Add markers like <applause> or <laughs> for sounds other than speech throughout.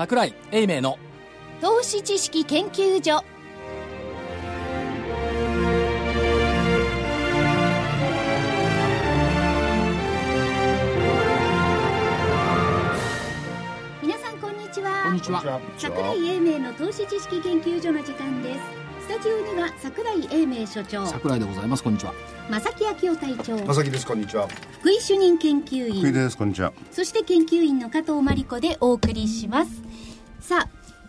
桜井英明の投資知識研究所。皆さんこんにちは。こんにちは。桜井英明の投資知識研究所の時間です。スタジオには桜井英明所長。桜井でございます。こんにちは。正木昭夫隊長。まさきです。こんにちは。福井主任研究員。福井です。こんにちは。そして研究員の加藤真理子でお送りしますさあ、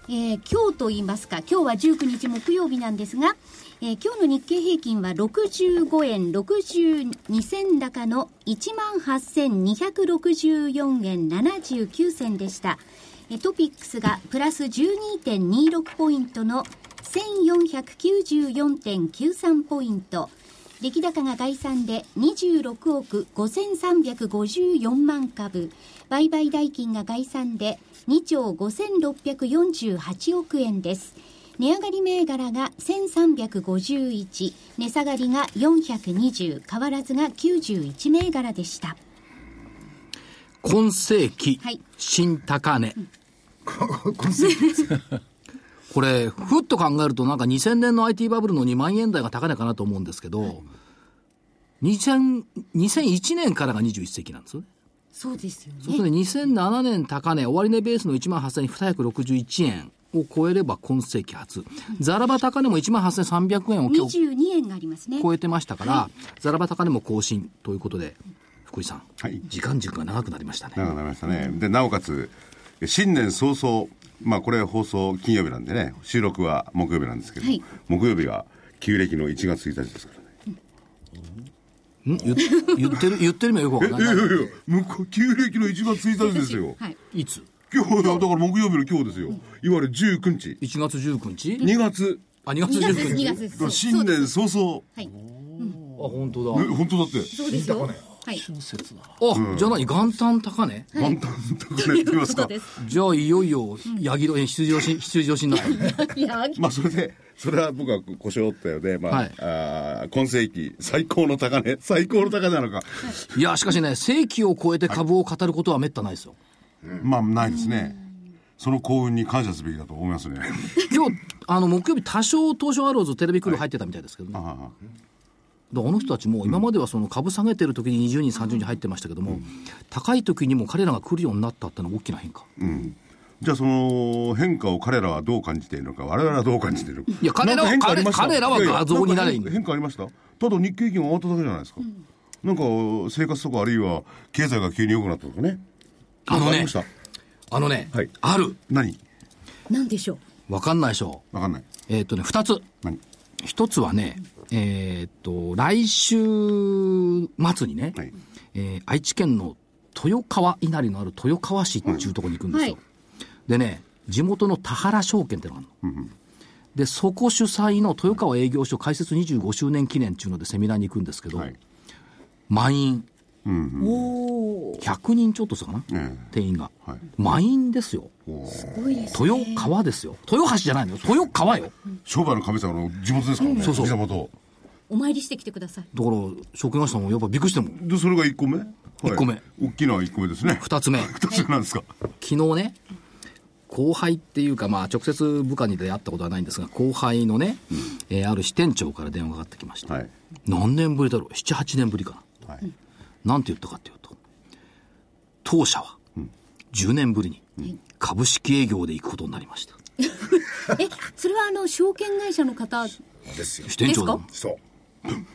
えー今日と言いますか今日は19日木曜日なんですが、えー今日の日経平均は65円62銭高の1万8264円79銭でした。えトピックスがプラス12.26ポイントの1494.93ポイント。出来高が概算で26億5354万株。売買代金が概算で2兆5648億円です。値上がり銘柄が1351値下がりが420変わらずが91銘柄でした。今世紀、はい。新高値。<laughs> <laughs> これふっと考えるとなんか2000年の IT バブルの2万円台が高値かなと思うんですけど、2000 2001年からが21世紀なんですよねそうですよそうすると2007年高値、終値ベースの1万8261円を超えれば今世紀初。ザラバ高値も1万8300円を今日22円がありますね。超えてましたから、ザラバ高値も更新ということで、福井さん、はい。時間軸が長くなりましたね。長くなりましたね、でなおかつ新年早々まあこれ放送金曜日なんでね収録は木曜日なんですけど、はい。木曜日が旧暦の1月1日ですからねん？言言ってる、言ってる意よくわかんない。いや向こう旧暦の1月1日ですよ。はい。い。つ？今日だだから木曜日の今日ですよ、いわゆる19日 ?1 月19日？2月。あ、2月2月です19 2日。月です。そう新年早々。はい。あ、本当えだ。本当だって。そうですよはい。あ、じゃあ何元旦高値？元旦高値って言いますか？<laughs> じゃあいよいよ、ヤギロえ出場し、出場しになった。いやまあそれで、それは僕は故障ったようで、まあ、はいあー今世紀最高の高値、最高の高値なのか、い。や、しかしね、世紀を超えて株を語ることはめったないですよ。まあないですね。その幸運に感謝すべきだと思いますね。今日、あの、木曜日多少東証アローズテレビクルー入ってたみたいですけどね。あだからあの人たちも今まではその株下げてる時に20人、30人入ってましたけども、高い時にも彼らが来るようになったってのは大きな変化。じゃあその変化を彼らはどう感じているのか、我々はどう感じているのか。いや彼らはなんか変化ありました？彼らは画像になれ変化ありました？ただ日経平均が上がっただけじゃないですか。なんか生活とかあるいは経済が急に良くなったとかね。あのねなんかりました？あのね、はいある。何？なんでしょう？わかんないでしょ。わかんない。えーっ、とね、二つ。何？一つはね、えーっと、来週末にね、はいえー愛知県の豊川稲荷のある豊川市っていうところに行くんですよ。はいでね、地元の田原証券ってのがあるの。で、そこ主催の豊川営業所開設25周年記念っていうのでセミナーに行くんですけど、はい。満員。おお100人ちょっとしたかな、え定員が。はい満員ですよ。すごいですね豊川ですよ。豊橋じゃないのよ。豊川よ。商売の神様の地元ですからね。そうそう地元。お参りしてきてくださいだから、証券会社さんもやっぱびっくりしてもん。で、それが1個目？はい一個目大きな1個目ですね。二つ目。<laughs> 二つ目なんですか？昨日ね、後輩っていうか、まあ、直接部下に出会ったことはないんですが、後輩のね、えーある支店長から電話がかかってきました。はい。何年ぶりだろう ?7、8年ぶりかな。はい。なんて言ったかっていうと、当社は、10年ぶりに、株式営業で行くことになりました。えそれはあの証券会社の方ですよ。支店長そう。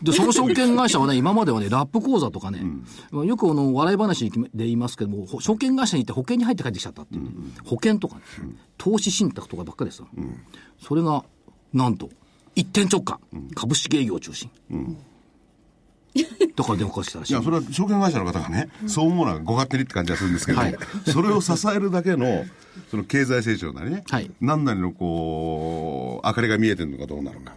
で、その証券会社はね、<laughs> 今まではね、ラップ口座とかね、よくあの、笑い話で言いますけども、ほ証券会社に行って保険に入って帰ってきちゃったっていう、保険とかね、投資信託とかばっかりですよ。それが、なんと、一点直下、株式営業中心。だから電話かけてたらしいいや、。それは証券会社の方がね、そう思うのはご勝手にって感じがするんですけど、はいそれを支えるだけの、その経済成長なりね、はい何なりのこう、明かりが見えてるのかどうなのか、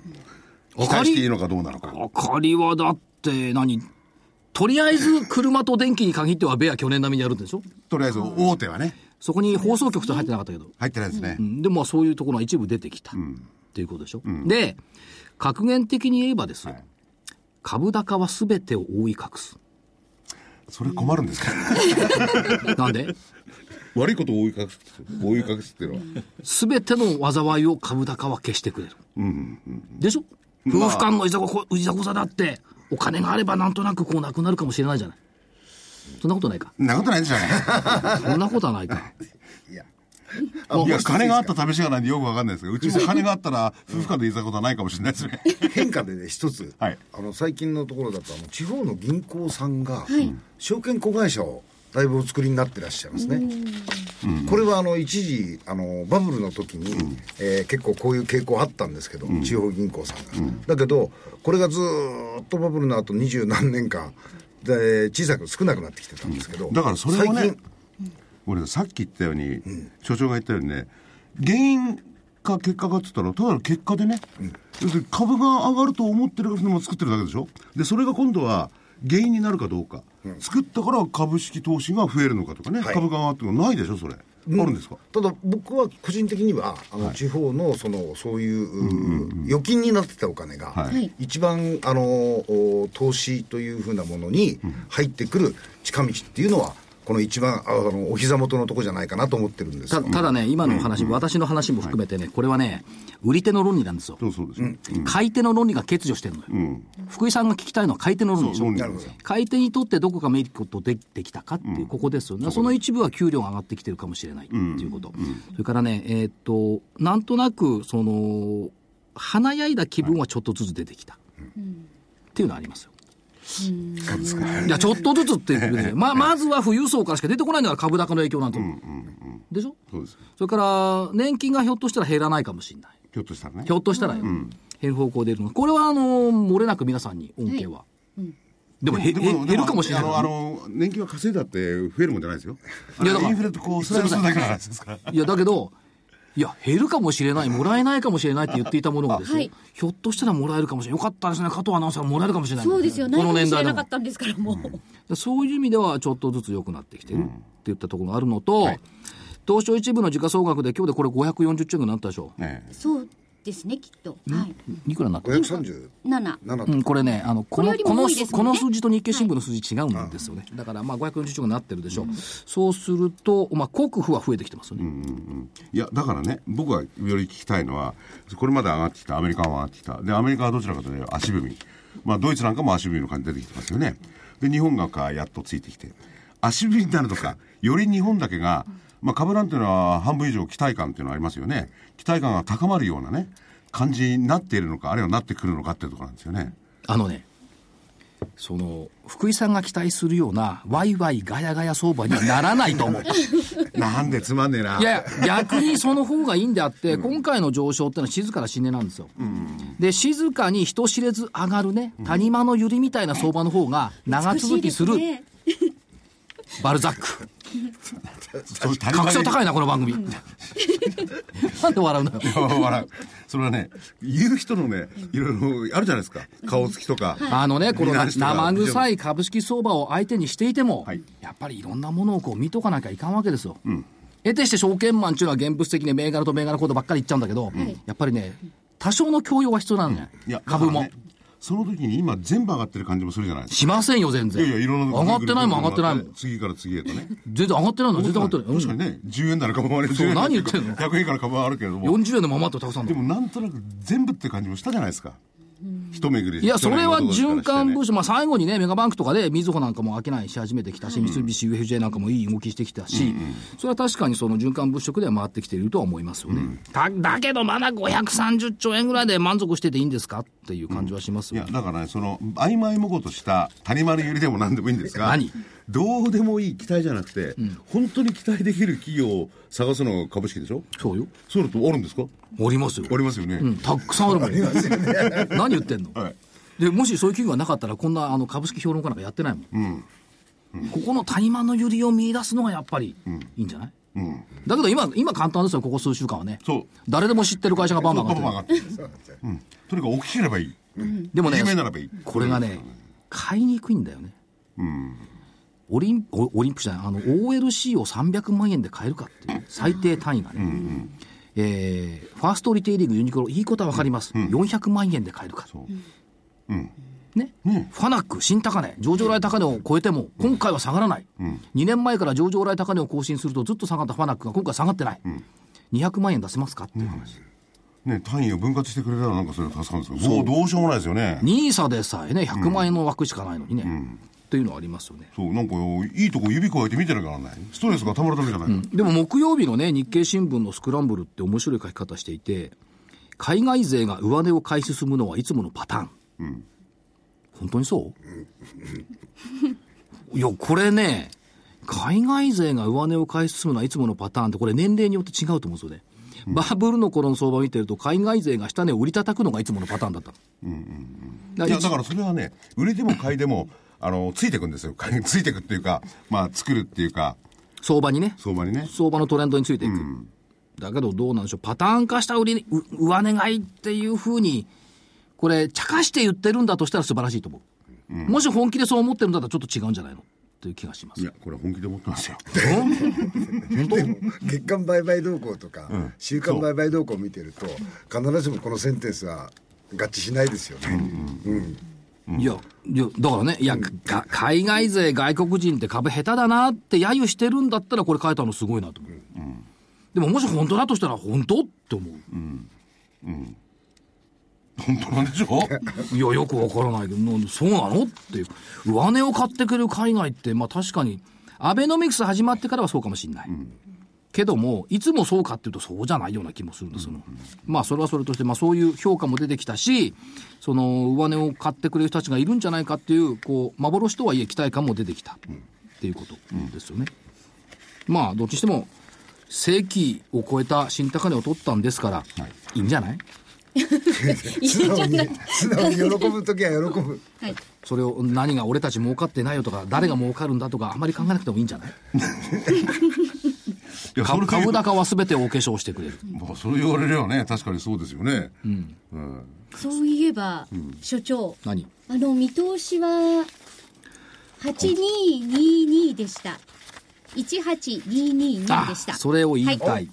期待していいのかどうなのか。明かりはだって何、とりあえず車と電気に限ってはベア去年並みにやるんでしょ？とりあえず大手はね、そこに放送局と入ってなかったけど。入ってないですね。うんでもまあそういうところが一部出てきた。っていうことでしょ？で、格言的に言えばですよ。はい株高は全てを覆い隠す。それ困るんですか？<laughs> なんで？悪いことを覆い隠す、覆い隠すっていうのは。すべての災いを株高は消してくれる。でしょ？夫婦間のいざこいざこざだって、お金があればなんとなくこうなくなるかもしれないじゃない。そんなことないか。そんなことないんじゃないそんなことはないか。いや、金があった試しがないんでよくわかんないですけど、うちも金があったら、夫婦間でいざことはないかもしれないですね。<laughs> 変化でね一つ、はい。あの最近のところだとあの地方の銀行さんが、証券子会社をだいぶお作りになってらっしゃいますね、これはあの一時あのバブルの時に、えー結構こういう傾向あったんですけど、地方銀行さんが、だけどこれがずーっとバブルの後二十何年間で小さく少なくなってきてたんですけど、だからそれはね最近、俺さっき言ったように、所長が言ったようにね、原因か結果かって言ったら、ただの結果でね、要するに株が上がると思ってるのまま作ってるだけでしょ？で、それが今度は原因になるかどうか。作ったから株式投資が増えるのかとかね、はい。株が上がってるのないでしょ、それ。あるんですか？ただ僕は個人的にはあの地方のそのそういうう預金になってたお金がはい。一番あのお投資というふうなものに入ってくる近道っていうのはこの一番あのお膝元のとこじゃないかなと思ってるんですたただね、今のお話、私の話も含めてね、これはね、売り手の論理なんですよ。そうそうですよ。うん買い手の論理が欠如してるのよ。福井さんが聞きたいのは買い手の論理でしょ買い手にとってどこかメリットできてきたかっていう、ここですよね。その一部は給料が上がってきてるかもしれないっていうこと。それからね、えーっと、なんとなく、その、華やいだ気分はちょっとずつ出てきた。っていうのはありますよ。いや、ちょっとずつって言ってくださいま、まずは富裕層からしか出てこないんだから、株高の影響なんて。でしょ？そうです。それから、年金がひょっとしたら減らないかもしれない。ひょっとしたらね。ひょっとしたらよ、減る方向でいるの。これは、あの、漏れなく皆さんに恩恵は。でも減るかもしれない。あの、あの、年金は稼いだって増えるもんじゃないですよ。いやだからインフレとこう、スライドするだけの話ですから。いや、だけど、いや、減るかもしれない、もらえないかもしれないって言っていたものがですよ、はいひょっとしたらもらえるかもしれない。よかったですね、加藤アナウンサーもらえるかもしれない。そうですよ。この年代なかっ。たんですから、もう。そういう意味では、ちょっとずつ良くなってきてるっていったところがあるのと、東証一部の時価総額で今日でこれ540兆円になったでしょ。ねそうですね、きっと。はい。いくらになった537 7。うん、これね、あの、この、これよりもこのこの数字と日経新聞の数字違うんですよね。だから、まあ、540兆になってるでしょう。そうすると、まあ、国富は増えてきてますよね。いや、だからね、僕がより聞きたいのは、これまで上がってきた、アメリカは上がってきた。で、アメリカはどちらかというと足踏み。まあ、ドイツなんかも足踏みの感じ出てきてますよね。で、日本がかやっとついてきて。足踏みになるとか、より日本だけが、まあ、株なんていうのは半分以上期待感っていうのはありますよね。期待感が高まるようなね、感じになっているのか、あるいはなってくるのかっていうところなんですよね。あのね、その、福井さんが期待するような、ワイワイガヤガヤ相場にはならないと思う。<laughs> なんでつまんねえな。いや、逆にその方がいいんであって、今回の上昇ってのは静かな新値なんですよ。で、静かに人知れず上がるね、谷間の百合みたいな相場の方が長続きする、ねバルザック。<laughs> 格差高いな、この番組。<laughs> なんで笑うのよ。笑う。それはね、言う人のね、いろいろあるじゃないですか。顔つきとか。あのね、この生臭い株式相場を相手にしていても、はいやっぱりいろんなものをこう見とかなきゃいかんわけですよ。得てして証券マンっていうのは現物的に銘柄と銘柄のことばっかり言っちゃうんだけど、やっぱりね、多少の教養は必要なんだよ。いや、株も。その時に今全部上がってる感じもするじゃないですか。しませんよ、全然。いやいや、いろんな上がってないもん、上がってないもん。次から次へとね。全然上がってないの、全然上がってない。うん確かにね、10円なら株もあるそう何言ってんの ?100 円から株はあるけれども。40円のままってたくさんだでもなんとなく全部って感じもしたじゃないですか。一巡り。いや、それは循環物質、まあ最後にね、メガバンクとかで、みずほなんかも商いし始めてきたし、三菱 UFJ なんかもいい動きしてきたし、それは確かにその循環物色では回ってきているとは思いますよね。だだけど、まだ530兆円ぐらいで満足してていいんですかっていう感じはしますよいや、だからね、その、曖昧もごとした谷丸よりでも何でもいいんですが、何？どうでもいい期待じゃなくて、本当に期待できる企業を探すのが株式でしょ？そうよ。そうだとあるんですか？おりますよ。ありますよね。うん、たくさんあるもん。何言ってんの、はいで、もしそういう企業がなかったら、こんなあの株式評論家なんかやってないもん。ここの谷間のゆりを見出すのがやっぱりいいんじゃない、だけど今、今簡単ですよ、ここ数週間はね。そう誰でも知ってる会社がバンバン上がってるバン上がってる。うん。とにかく大きければいい。でもね有名ならばいい。これがね、買いにくいんだよね。オリンオオリンピックじゃない、あの、OLC を300万円で買えるかっていう、最低単位がね。えーファーストリテイリングユニクロ、いいことはわかります。400万円で買えるか。ね。ファナック、新高値、上場来高値を超えても、今回は下がらない。2年前から上場来高値を更新するとずっと下がったファナックが今回下がってない。200万円出せますか？っていう話。ね、単位を分割してくれたらなんかそれは助かるんですけど、もうどうしようもないですよね。ニーサでさえね、100万円の枠しかないのにね。っていうのはありますよね。そう、なんか、いいとこ指加えて見てなきゃならない。ストレスがたまるだけじゃない。でも木曜日のね、日経新聞のスクランブルって面白い書き方していて、海外勢が上値を買い進むのはいつものパターン。本当にそう？いや、これね、海外勢が上値を買い進むのはいつものパターンって、これ年齢によって違うと思うんですよね。バブルの頃の相場を見てると、海外勢が下値を売り叩くのがいつものパターンだった。いや、だからそれはね、売りでも買いでも、あの、ついてくんですよ。<laughs> ついてくっていうか、まあ、作るっていうか、相場にね。相場にね。相場のトレンドについていく。だけどどうなんでしょう。パターン化した売り、う上値買いっていうふうに、これ、茶化して言ってるんだとしたら素晴らしいと思う。もし本気でそう思ってるんだったらちょっと違うんじゃないの？っていう気がします。いや、これ本気で思ってますよ。本当？月間売買動向とか、週間売買動向を見てると、必ずしもこのセンテンスは合致しないですよね。うんいや、いや、だからね、いや、が海外勢、外国人って株下手だなって揶揄してるんだったら、これ変えたのすごいなと思う。でも、もし本当だとしたら、本当って思う。本当なんでしょ？<laughs> いや、よくわからないけど、そうなのっていう。上値を買ってくれる海外って、まあ確かに、アベノミクス始まってからはそうかもしれない。けども、いつもそうかっていうとそうじゃないような気もするんですよ。まあそれはそれとして、まあそういう評価も出てきたし、その上値を買ってくれる人たちがいるんじゃないかっていう、こう、幻とはいえ期待感も出てきたっていうことですよね。まあどっちにしても、世紀を超えた新高値を取ったんですから、<laughs> いいんじゃない？素直に、素直に喜ぶときは喜ぶ。はい。それを何が俺たち儲かってないよとか、誰が儲かるんだとか、あまり考えなくてもいいんじゃない？<laughs> 株株高は全てお化粧してくれる。まあ、それ言われればね、確かにそうですよね。そういえば、所長、何？あの、見通しは、8222でした。18222でした。それを言いたい。はい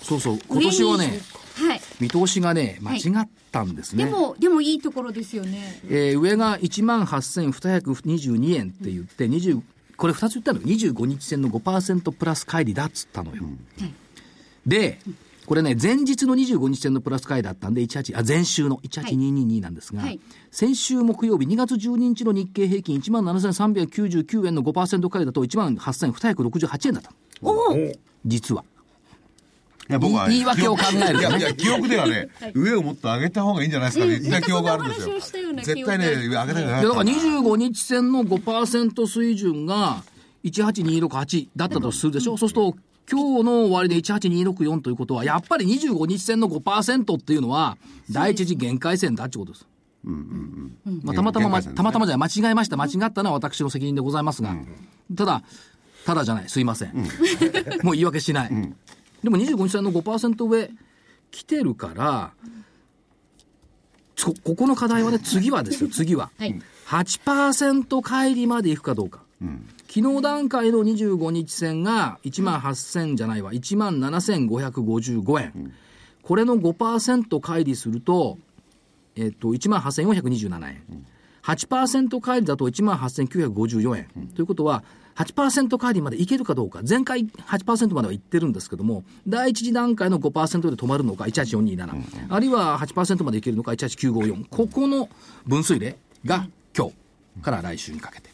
そうそう、今年はね、はい。見通しがね、間違ったんですね。でも、でもいいところですよね。えー上が1万8222円って言って、20、これ2つ言ったのよ。25日線の5%プラス乖離だっつったのよ。で、これね、前日の25日線のプラス乖離だったんで、18、あ、前週の18222なんですが、はい先週木曜日2月12日の日経平均1万7399円の5%乖離だと1万8268円だったお実は。いや、僕は、言い訳を考えるとね。いや、いや、記憶ではね、上をもっと上げた方がいいんじゃないですかって言った記憶があるんですよ。絶対ね、上げた方がい。だから25日線の5%水準が18268だったとするでしょ、そうすると、今日の終わりで18264ということは、やっぱり25日線の5%っていうのは、第一次限界線だってことです。まあ、たまたま、ま限界線ですね。たまたまじゃない間違えました。間違ったのは私の責任でございますが、ただ、ただじゃない、すいません。<laughs> もう言い訳しない。でも25日線の5%上来てるから、こここの課題はね、次はですよ、次は。はい。8%乖離までいくかどうか。昨日段階の25日線が1万8000じゃないわ、1万7555円。これの5%乖離すると、えっと、1万8427円。8%乖離だと1万8954円。ということは、8%乖離までいけるかどうか。前回8%までは行ってるんですけども、第一次段階の5%で止まるのか、18427。あるいは8%までいけるのか、18954。ここの分水嶺が今日から来週にかけて。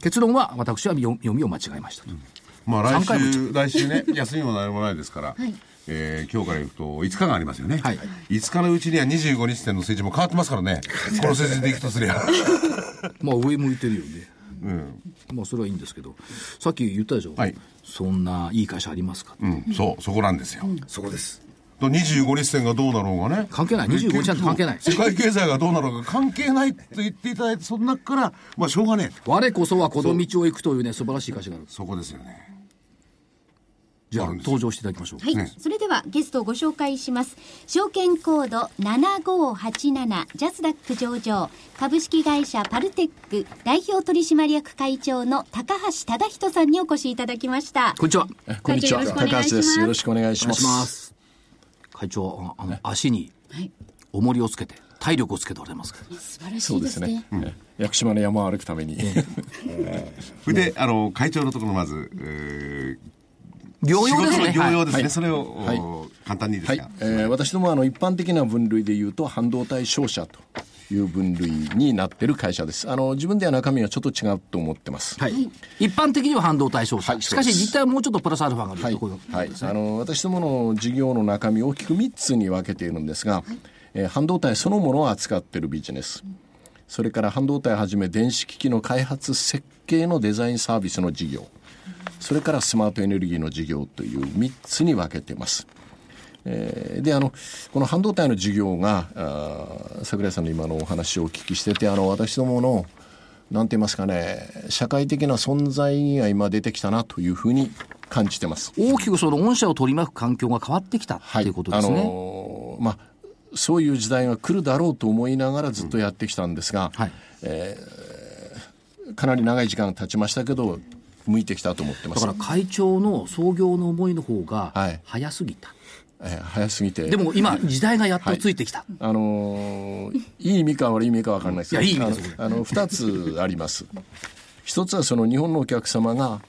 結論は私は読読みを間違えましたと。まあ三回も来週、来週ね、<laughs> 休みも何もないですから、はいえー今日から言うと5日がありますよね。はい5日のうちには25日線の数字も変わってますからね。<laughs> この数字でいくとすりゃ。<laughs> まあ上向いてるよね。うん。まあそれはいいんですけど、さっき言ったでしょ。はいそんないい会社ありますか、うん。そう、そこなんですよ。そこです。と25日線がどうなろうがね。関係ない25日なんて関係ない世界経済がどうなろうが関係ないと言っていただいて、その中から、まあしょうがねえ。我こそはこの道を行くというね、素晴らしい会社がある。そこですよね。じゃあ登場していただきましょう。はい、ねそれではゲストをご紹介します。証券コード7587ジャスダック上場株式会社パルテック代表取締役会長の高橋忠人さんにお越しいただきました。こんにちは。こんにちは。会長よろしくお願いします高橋です。よろしくお願いします。します。会長、ああの、足にはい。重りをつけて、体力をつけておられますか？ら。素晴らしそですいうですねね。え屋久島の山を歩くために。それで、あの、会長のところまず、えー療養ですね。療養ですね。はい。それを、はい。お簡単にですか？はい、えー私どもはあの一般的な分類で言うと半導体商社という分類になっている会社です。あの自分では中身はちょっと違うと思ってます。はい。一般的には半導体商社。はいしかし実態はもうちょっとプラスアルファがあるはいところはい、あの私どもの事業の中身を大きく3つに分けているんですが、えー半導体そのものを扱っているビジネス。それから半導体をはじめ電子機器の開発設計のデザインサービスの事業それからスマートエネルギーの事業という3つに分けてます。えーであのこの半導体の事業が櫻井さんの今のお話をお聞きしててあの私どものなんて言いますかね社会的な存在が今出てきたなというふうに感じてます。大きくその御社を取り巻く環境が変わってきたっていうことですね。あのーまあそういう時代が来るだろうと思いながらずっとやってきたんですが、はい。かなり長い時間経ちましたけど向いてきたと思ってます。だから会長の創業の思いの方がはい。早すぎた。えー早すぎて。でも今、時代がやっとついてきた。あのーいい意味か悪い意味か分からないですけど。いやいい意味です。あのあの2つあります。一つはその日本のお客様が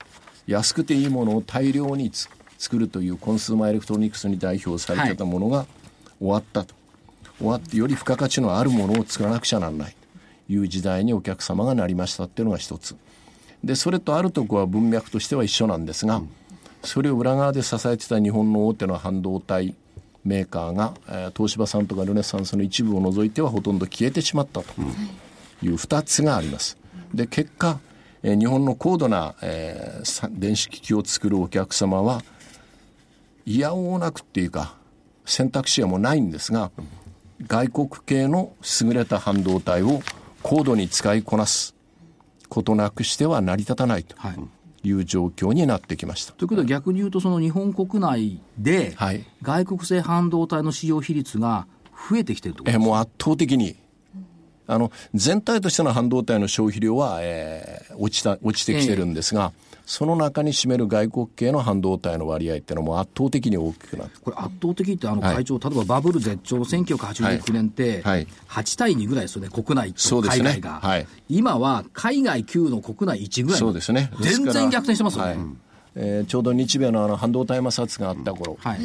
安くていいものを大量につ作るという consumer electronics に代表されてたものが終わったと、終わってより付加価値のあるものを作らなくちゃならない。という時代にお客様がなりましたっていうのが一つでそれとあるとこは文脈としては一緒なんですが、それを裏側で支えてた日本の大手の半導体メーカーが、えー東芝さんとかルネサスの一部を除いてはほとんど消えてしまったという2つがあります。で結果、えー日本の高度な、えー電子機器を作るお客様はいやおうなくっていうか選択肢はもうないんですが外国系の優れた半導体を高度に使いこなすことなくしては成り立たないとはい。いう状況になってきました。ということは逆に言うと、その日本国内ではい、外国製半導体の使用比率が増えてきてるとえーもう圧倒的にあの全体としての半導体の消費量は、えー落ちた落ちてきてるんですが、その中に占める外国系の半導体の割合っていうのも圧倒的に大きくなる。これ圧倒的ってあのはい会長、例えばバブル絶頂の1989年って、はい8対2ぐらいですよね、国内とそうですね海外が。はい今は海外9の国内1ぐらい。そうですね。全然逆転してますよね。はいえーちょうど日米のあの半導体摩擦があった頃、はい。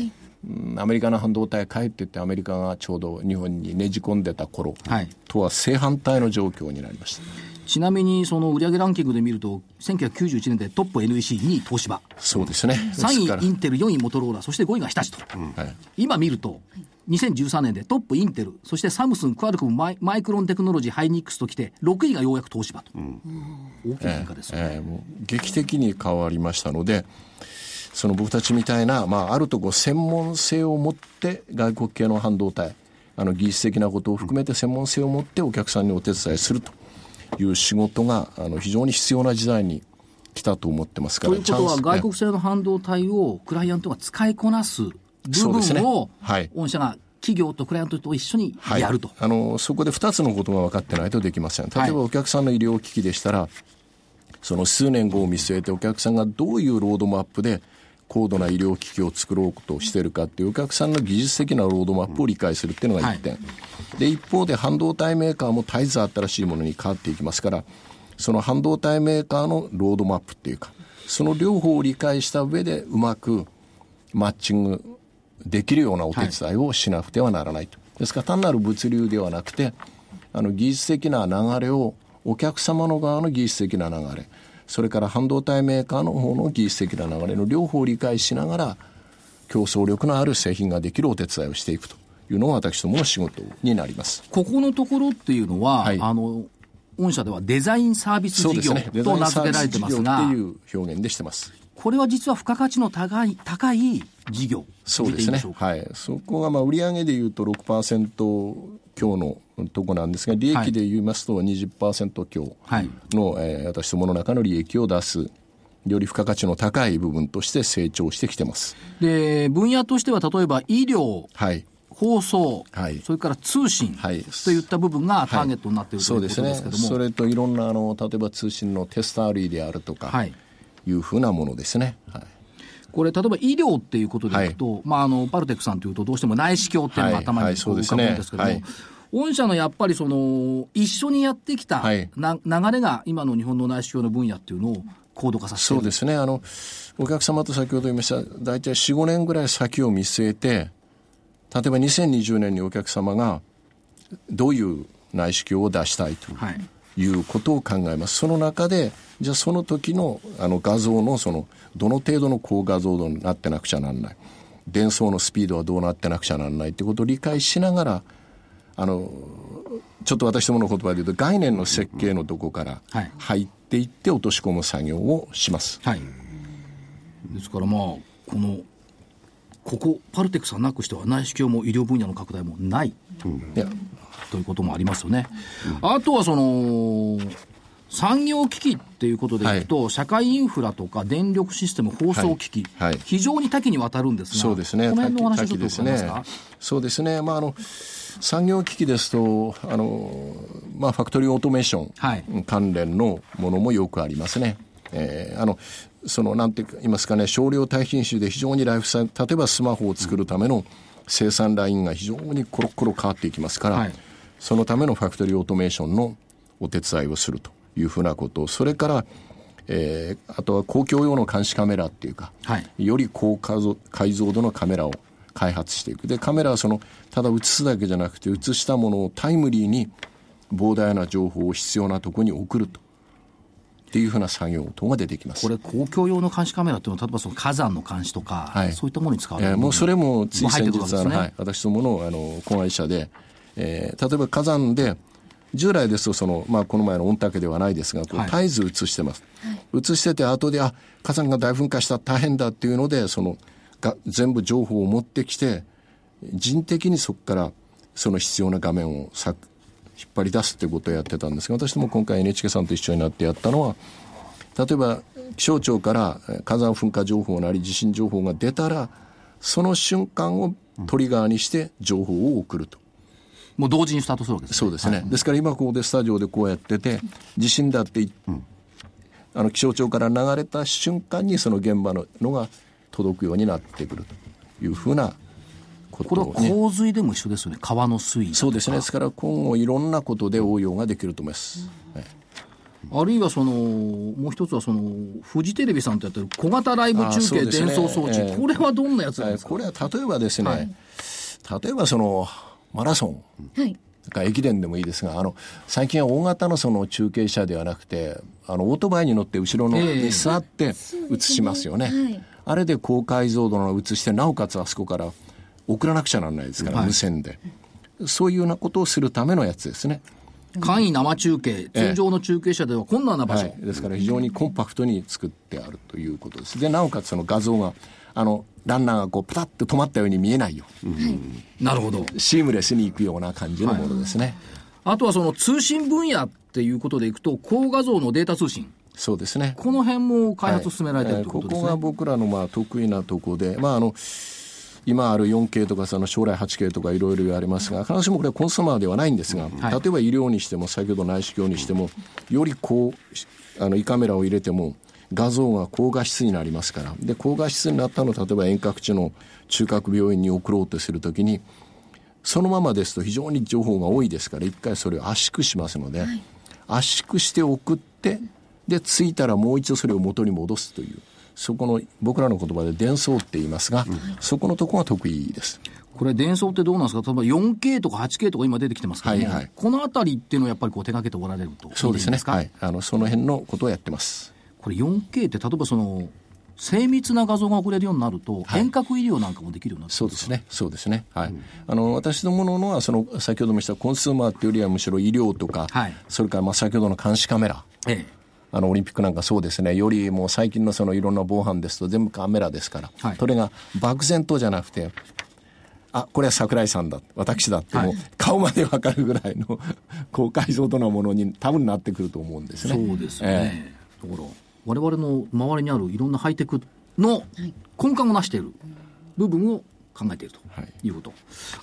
うんアメリカの半導体買えってってアメリカがちょうど日本にねじ込んでた頃はいとは正反対の状況になりました。ちなみに、その売上ランキングで見ると、1991年でトップ NEC、2位東芝、そうですね。3ですから位インテル、4位モトローラ、そして5位が日立と。はい今見ると、2013年でトップインテル、そしてサムスン、クアルコム、マイマイクロンテクノロジー、ハイニックスときて、6位がようやく東芝と。大きな変化ですよね。えーもう劇的に変わりましたのでその僕たちみたいな、まあ、あるとこ専門性を持って外国系の半導体あの技術的なことを含めて専門性を持ってお客さんにお手伝いするという仕事があの非常に必要な時代に来たと思ってますからということは、外国製の半導体をクライアントが使いこなす部分を、はい。御社が企業とクライアントと一緒にはいやると。あのそこで2つのことが分かってないとできません。例えはいばお客さんの医療機器でしたら、その数年後を見据えてお客さんがどういうロードマップで高度な医療機器を作ろうとしているかっていうお客さんの技術的なロードマップを理解するっていうのが1点、で一方で半導体メーカーも絶えず新しいものに変わっていきますからその半導体メーカーのロードマップっていうかその両方を理解した上でうまくマッチングできるようなお手伝いをしなくてはならないと。ですから単なる物流ではなくて、あの技術的な流れをお客様の側の技術的な流れ、それから半導体メーカーの方の技術的な流れの両方を理解しながら、競争力のある製品ができるお手伝いをしていくというのが私どもの仕事になります。ここのところっていうのは、はいあの、御社ではデザインサービス事業ね。と名付けられてますが、業っていう表現でしてます。これは実は付加価値の高い、高い事業。そうですねはい。そこがまあ売上でいうと6%強のとこなんですが、利益で言いますと20%強はい。の、えー私どもの中の利益を出す、より付加価値の高い部分として成長してきてます。で、分野としては例えば医療、はい。放送、はい。それから通信はい。といった部分がターゲットになっているといううことそですねですけども、それといろんなあの例えば通信のテスター類であるとか、はい。い、うふうなものですね、はい、これ、例えば医療っていうことでいくと、まあ、あのパルテックさんというと、どうしても内視鏡っていうのが頭に浮かぶんですけども、御社のやっぱりその、一緒にやってきたはい。な、流れが今の日本の内視鏡の分野っていうのを高度化させてる。そうですね。あの、お客様と先ほど言いました、大体4、5年ぐらい先を見据えて、例えば2020年にお客様がどういう内視鏡を出したいとはい。いうことを考えます。その中で、じゃあその時のあの画像のその、どの程度の高画像度になってなくちゃなんない。伝送のスピードはどうなってなくちゃなんないってことを理解しながら、あの、ちょっと私どもの言葉で言うと概念の設計のとこからはい入っていって落とし込む作業をします。はい。ですからまあ、この、ここ、パルテックさんなくしては内視鏡も医療分野の拡大もないいやということもありますよね。あとはその、産業機器っていうことでいくと、社会インフラとか電力システム、放送機器、はいはい非常に多岐にわたるんですが、そうですね。この辺のお話ちょっと伺えますか？。そうですね。まあ、あの、産業機器ですと、あの、まあ、ファクトリーオートメーション、はい関連のものもよくありますね。えーあの、その、なんて言いますかね、少量耐品種で非常にライフサイ例えばスマホを作るための生産ラインが非常にコロコロ変わっていきますから、はいそのためのファクトリーオートメーションのお手伝いをするというふうなこと、それから、えーあとは公共用の監視カメラっていうか、はいより高解像解像度のカメラを開発していく。で、カメラはその、ただ映すだけじゃなくて、映したものをタイムリーに膨大な情報を必要なところに送ると。っていうふうな作業等が出てきます。これ、公共用の監視カメラっていうのは、例えばその火山の監視とか、はいそういったものに使われるえーもうそれもつい先日、ねはい、私どものあの子会社で、えー例えば火山で、従来ですとその、まあ、この前の御嶽ではないですが、こうはい絶えず映してます。映してて、後で、あ火山が大噴火した、大変だっていうので、そのが全部情報を持ってきて、人的にそこからその必要な画面をさ引っ張り出すってことをやってたんですが、私ども今回 NHK さんと一緒になってやったのは、例えば気象庁からえー火山噴火情報なり地震情報が出たら、その瞬間をトリガーにして情報を送ると。もう同時にスタートするわけですね。そうですね。ですから今ここでスタジオでこうやってて、地震だってい、あの気象庁から流れた瞬間にその現場ののが届くようになってくるというふうなこことれはをね。洪水でも一緒ですよね。川の水位そうですね。ですから今後いろんなことで応用ができると思います。はいあるいはその、もう一つはその、フジテレビさんとやってる小型ライブ中継伝送装置、ええこれはどんなやつなんはいですか、これは例えばですね、例えばそのマラソン、はい。だから駅伝でもいいですが、あの、最近は大型のその中継車ではなくて、あの、オートバイに乗って後ろのええに座って映しますよね。はいあれで高解像度の映して、なおかつあそこから送らなくちゃならないですから、はい無線で。そういうようなことをするためのやつですね。簡易生中継、通常の中継車では困難な場所。はい。ですから非常にコンパクトに作ってあるということです。で、なおかつその画像が、あの、ランナーがこう、プタッと止まったように見えないよ。なるほど。シームレスに行くような感じのものですね。あとはその通信分野っていうことでいくと、高画像のデータ通信。そうですね。この辺も開発進められてるということですね。えーここが僕らのまあ得意なとこで、まああの、今ある 4K とかその将来 8K とかいろいろ言われますが、必ずしもこれはコンスーマーではないんですが、はい例えば医療にしても、先ほど内視鏡にしても、よりこう、あの、胃カメラを入れても、画像が高画質になりますから。で、高画質になったのを、例えば遠隔地の中核病院に送ろうとするときに、そのままですと非常に情報が多いですから、一回それを圧縮しますので、圧縮して送って、で、着いたらもう一度それを元に戻すという、そこの僕らの言葉で伝送って言いますが、そこのところが得意です。これ伝送ってどうなんですか？例えば 4K とか 8K とか今出てきてますけども、はいはいこのあたりっていうのをやっぱりこう手掛けておられると。そうですね。かはい。あの、その辺のことをやってます。これ 4K って例えばその、精密な画像が送れるようになると、はい遠隔医療なんかもできるようになってくるそうですね。そうですね。はい。あの、私どものは、その、先ほどもしたコンスーマーっていうよりはむしろ医療とか、はいそれからまあ先ほどの監視カメラ、ええ。あの、オリンピックなんかそうですね。よりもう最近のそのいろんな防犯ですと全部カメラですから。はいそれが漠然とじゃなくて、あ、これは桜井さんだ。私だって顔までわかるぐらいの高解像度なものに多分なってくると思うんですね。そうですよね。だから、我々の周りにあるいろんなハイテクの根幹をなしている部分を考えているとはいいうこと。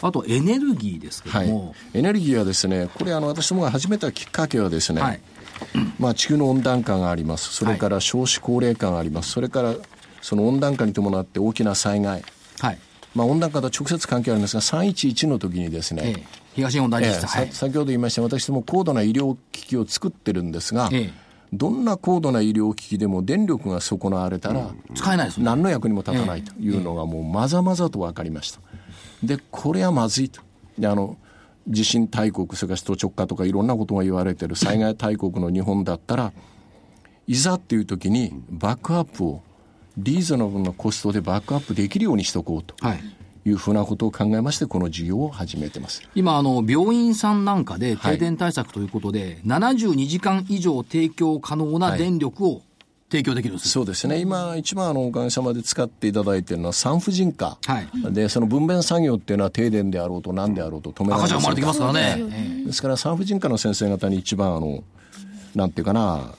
あと、エネルギーですけどはいも、。エネルギーはですね、これあの私どもが始めたきっかけはですね、はいまあ地球の温暖化があります。それから少子高齢化があります。それからその温暖化に伴って大きな災害。はい。まあ、温暖化と直接関係あるんですが、311の時にですね、ええ、東日本大震災、ええ、先ほど言いました私ども高度な医療機器を作ってるんですが、ええ、どんな高度な医療機器でも電力が損なわれたら、使えないです、ね、何の役にも立たないというのがもうまざまざと分かりました。で、これはまずいと。であの地震大国、それから首都直下とかいろんなことが言われてる災害大国の日本だったら、いざっていう時にバックアップをリーズナブルなコストでバックアップできるようにしとこうと。いうふうなことを考えまして、この事業を始めてます。今あの、病院さんなんかで停電対策ということで、はい、72時間以上提供可能な電力を提供できるんです、そうですね、今、一番あのおかげさまで使っていただいているのは産婦人科、はい、でその分娩作業っていうのは停電であろうと、なんであろうと止められ赤ちゃん生まれてきますからね。ですから産婦人科の先生方に一番あの、なんていうかな、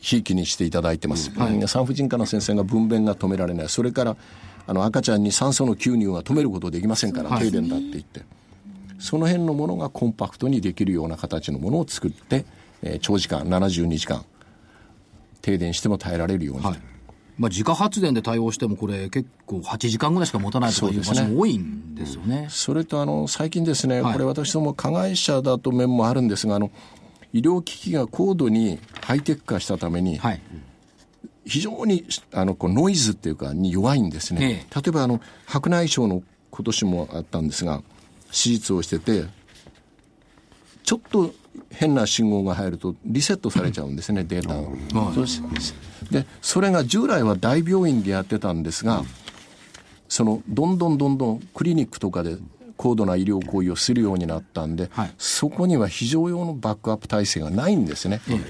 ひいきにしていただいてます、はい、産婦人科の先生が分娩が止められない、それからあの赤ちゃんに酸素の吸入が止めることできませんから、停電だって言って、その辺のものがコンパクトにできるような形のものを作って、えー、長時間、72時間、停電しても耐えられるように。はい。まあ、自家発電で対応しても、これ、結構8時間ぐらいしか持たないという場所も多いんですよね。それとあの最近ですね、はい、これ、私ども加害者だと面もあるんですが、あの医療機器が高度にハイテク化したために、はい、非常にあのこうノイズっていうかに弱いんですね。例えばあの白内障の今年もあったんですが手術をしててちょっと変な信号が入るとリセットされちゃうんですね、データが。でそれが従来は大病院でやってたんですが、そのどんどんどんどんクリニックとかで高度な医療行為をするようになったんで、はい、そこには非常用のバックアップ体制がないんですね。うん、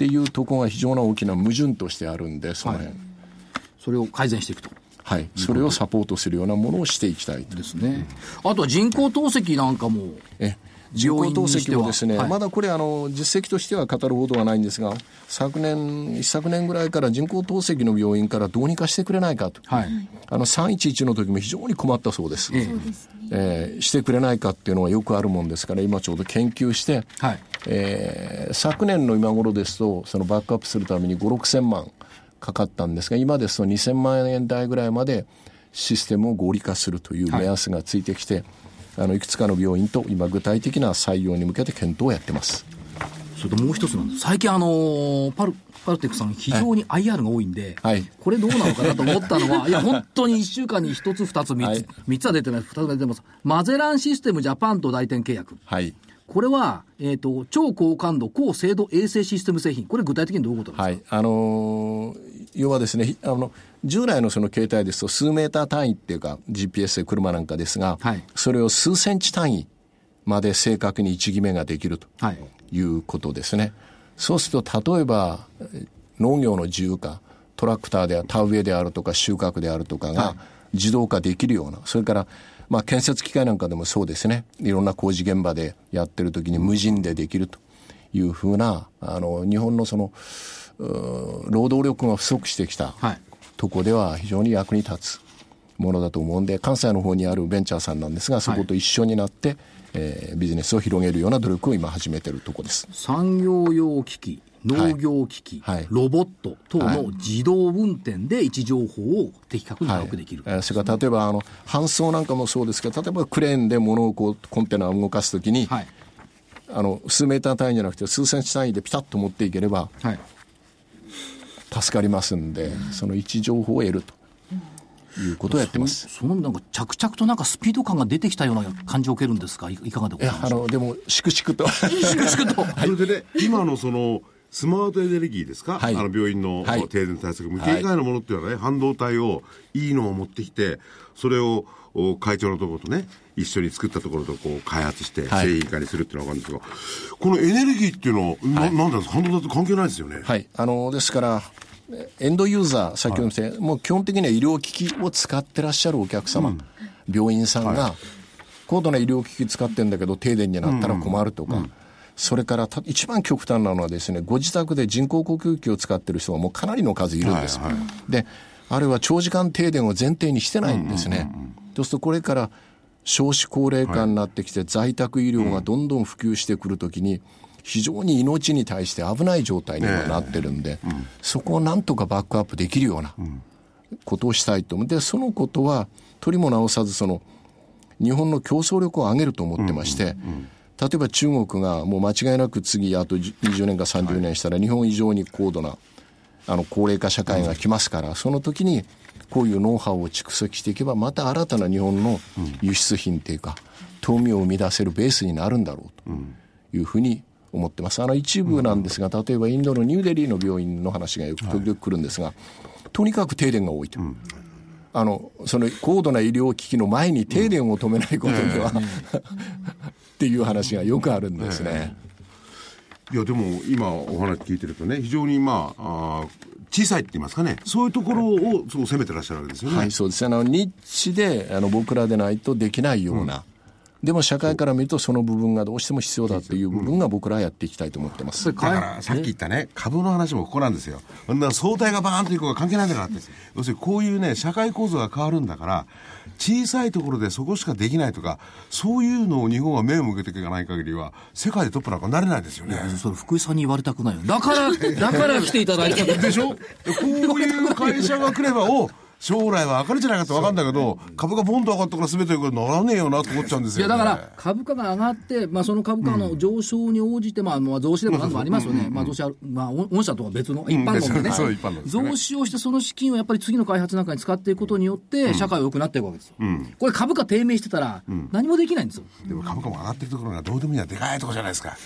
っていうところが非常な大きな矛盾としてあるんで、その辺、はい、それを改善していくと。はい、それをサポートするようなものをしていきたいですね。あとは人工透析なんかも。え人工透析をですね、はい、まだこれあの、実績としては語るほどはないんですが、昨年、一昨年ぐらいから人工透析の病院からどうにかしてくれないかと、はい、あの311の時も非常に困ったそうです。ええ。ー、してくれないかっていうのはよくあるもんですから、今ちょうど研究して、はい、えー、昨年の今頃ですと、そのバックアップするために5、6千万かかったんですが、今ですと2000万円台ぐらいまでシステムを合理化するという目安がついてきて、はいあのいくつかの病院と今具体的な採用に向けて検討をやってます。それともう一つなんです。最近あのパル、パルテックさん非常に IR が多いんで、はい、これどうなのかなと思ったのは、<laughs> いや、本当に1週間に1つ、2つ、3つ、はい、3つは出てない、2つは出てます。マゼランシステムジャパンと代店契約。はい。これは、えっ、ー、と、超高感度、高精度衛星システム製品。これ具体的にどういうことですか？はい。あのー、要はですね、あの、従来のその携帯ですと数メーター単位っていうか GPS で車なんかですが、はい、それを数センチ単位まで正確に位置決めができるということですね。はい、そうすると例えば農業の自由化、トラクターで田植えであるとか収穫であるとかが自動化できるような、それからまあ建設機械なんかでもそうですね。いろんな工事現場でやってる時に無人でできるというふうな、あの、日本のその、労働力が不足してきた、はい、とこでは非常に役に立つものだと思うんで、関西の方にあるベンチャーさんなんですが、そこと一緒になって、はい、えー、ビジネスを広げるような努力を今始めているとこです。産業用機器、農業機器、はい、ロボット等の自動運転で位置情報を的確に把握できる、はい、それから例えばあの搬送なんかもそうですけど例えばクレーンで物をこうコンテナを動かすときに、はい、あの数メーター単位じゃなくて数センチ単位でピタッと持っていければ、はい、助かりますんで、その位置情報を得ると。いうことをやってます。そのなんか着々となんかスピード感が出てきたような感じを受けるんですか？いかがでございますか？あのでも粛々と。<laughs> 粛々と、はい、それでね今のそのスマートエネルギーですか、はい、あの病院の停電対策、無形外のものっていうのはね、半導体をいいのを持ってきて、それを会長のところとね、一緒に作ったところとこう開発して製品化にするっていうのは分かるんですが、このエネルギーっていうのは、ななんなんですか、半導体と関係ないですよね。はい。あの、ですから、エンドユーザー、先ほど言った、はい、もう基本的には医療機器を使ってらっしゃるお客様、うん、病院さんが、はい、高度な医療機器使ってるんだけど、停電になったら困るとか、うんうんそれから一番極端なのはですね、ご自宅で人工呼吸器を使ってる人がもうかなりの数いるんです。はいはい、で、あれは長時間停電を前提にしてないんですね。そうするとこれから少子高齢化になってきて、在宅医療がどんどん普及してくるときに、非常に命に対して危ない状態にはなってるんで、そこをなんとかバックアップできるような、ことをしたいと思そのことは、取りも直さず、その、日本の競争力を上げると思ってまして、例えば中国がもう間違いなく次、あと20年か30年したら、日本以上に高度な、あの、高齢化社会が来ますから、その時に、こういうノウハウを蓄積していけば、また新たな日本の輸出品っていうか、富を生み出せるベースになるんだろうというふうに思ってます。あの一部なんですが、例えばインドのニューデリーの病院の話がよく時々来るんですが、とにかく停電が多いと。あの、その高度な医療機器の前に停電を止めないことには、<laughs> っていう話がよくあるんですね。いや、でも今お話聞いてるとね、非常にまあ、あ小さいって言いますかね、そういうところをそう攻めてらっしゃるわけですよね。はい、そうです。あの、ニッチで、あの、僕らでないとできないような、でも社会から見るとその部分がどうしても必要だという部分が僕らはやっていきたいと思ってます。だからさっき言ったね、株の話もここなんですよ。相対がバーンということが関係ないんだからって。要するにこういうね、社会構造が変わるんだから、小さいところでそこしかできないとか、そういうのを日本は目を向けていかない限りは、世界でトップなんかなれないですよね。それ福井さんに言われたくないよ。だから、<laughs> だから来ていただいたでしょ？こういう会社が来れば、お将来は上がるんじゃないかって分かるんだけど、株がボンと上がったから全てならねえよなと思っちゃうんですよ、ね、いやだから株価が上がって、まあ、その株価の上昇に応じて、まあ、まあ増資でも何でもありますよね、まあ、増資ある、まあ、御社とは別の、一般論でね、増資をして、その資金をやっぱり次の開発なんかに使っていくことによって、社会は良くなっていくわけですよ。これ、株価低迷してたら、何もできないんですよ。でも株価も上がってるところがどうでもいいのはでかいところじゃないですか。